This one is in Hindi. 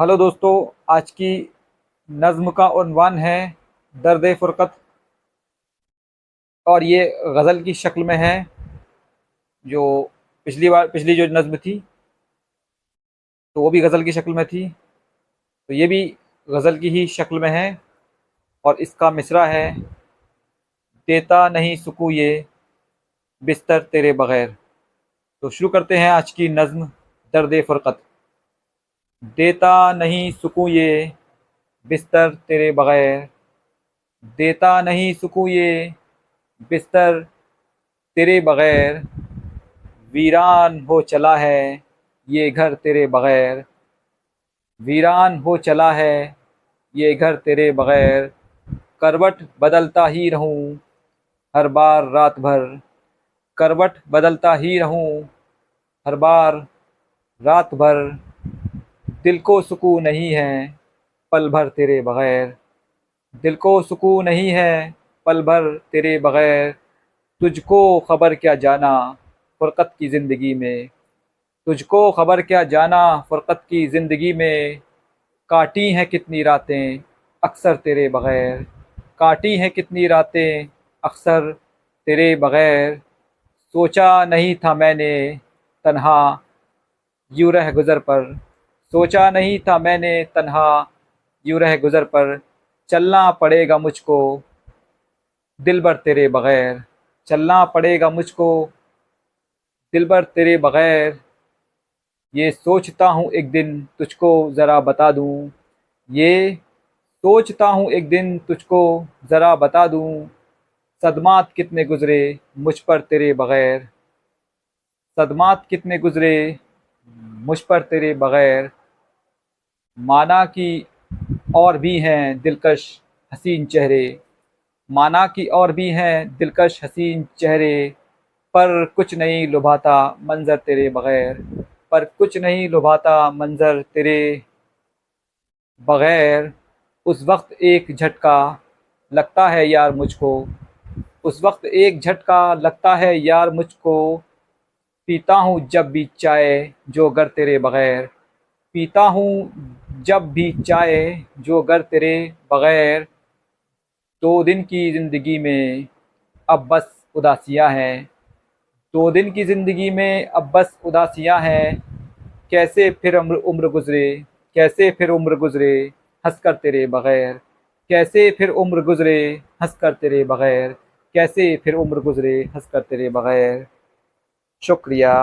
हेलो दोस्तों, आज की नज़म का उन्वान है दर्द फ़ुरक़त। और ये गज़ल की शक्ल में है, जो पिछली बार, पिछली जो नज़म थी तो वो भी गज़ल की शक्ल में थी। तो ये भी गज़ल की ही शक्ल में है, और इसका मिसरा है, देता नहीं सुकू ये, बिस्तर तेरे बग़ैर। तो शुरू करते हैं आज की नज़म दर्द फ़ुरक़त। देता नहीं सुकूँ ये बिस्तर तेरे बग़ैर। देता नहीं सुकूँ ये बिस्तर तेरे बग़ैर। वीरान हो चला है ये घर तेरे बग़ैर। वीरान हो चला है ये घर तेरे बग़ैर। करवट बदलता ही रहूँ हर बार रात भर। करवट बदलता ही रहूँ हर बार रात भर। दिल को सुकून नहीं है पल भर तेरे बग़ैर। दिल को सुकून नहीं है पल भर तेरे बग़ैर। तुझको ख़बर क्या जाना फ़ुरक़त की ज़िंदगी में? तुझको ख़बर क्या जाना फ़ुरक़त की ज़िंदगी में? काटी हैं कितनी रातें अक्सर तेरे बग़ैर। काटी हैं कितनी रातें अक्सर तेरे बग़ैर। सोचा नहीं था मैंने तन्हा, यूँ रह गुज़र पर। सोचा नहीं था मैंने, तन्हा, यूँ रह गुज़र पर, चलना पड़ेगा मुझको दिल भर तेरे बग़ैर, चलना पड़ेगा मुझको दिल भर तेरे बग़ैर। ये सोचता हूँ एक दिन तुझको ज़रा बता दूँ, ये सोचता हूँ एक दिन तुझको ज़रा बता दूँ, सदमात कितने गुज़रे मुझ पर तेरे बग़ैर, सदमात कितने गुज़रे मुझ पर तेरे बग़ैर। माना कि और भी हैं दिलकश हसीन चेहरे। माना कि और भी हैं दिलकश हसीन चेहरे। पर कुछ नहीं लुभाता मंज़र तेरे बग़ैर। पर कुछ नहीं लुभाता मंज़र तेरे बग़ैर। उस वक्त एक झटका लगता है यार मुझको। उस वक्त एक झटका लगता है यार मुझको। पीता हूँ जब भी चाय, जो गर तेरे बग़ैर। पीता हूँ जब भी चाहे जो घर तेरे बग़ैर, दो दिन की ज़िंदगी में अब बस उदासियाँ हैं। दो दिन की ज़िंदगी में अब बस उदासियाँ हैं। कैसे फिर उम्र उम्र गुज़रे? कैसे फिर उम्र गुज़रे हंस कर तेरे बग़ैर? कैसे फिर उम्र गुज़रे हंस कर तेरे बग़ैर? कैसे फिर उम्र गुज़रे हंस कर तेरे बग़ैर? शुक्रिया।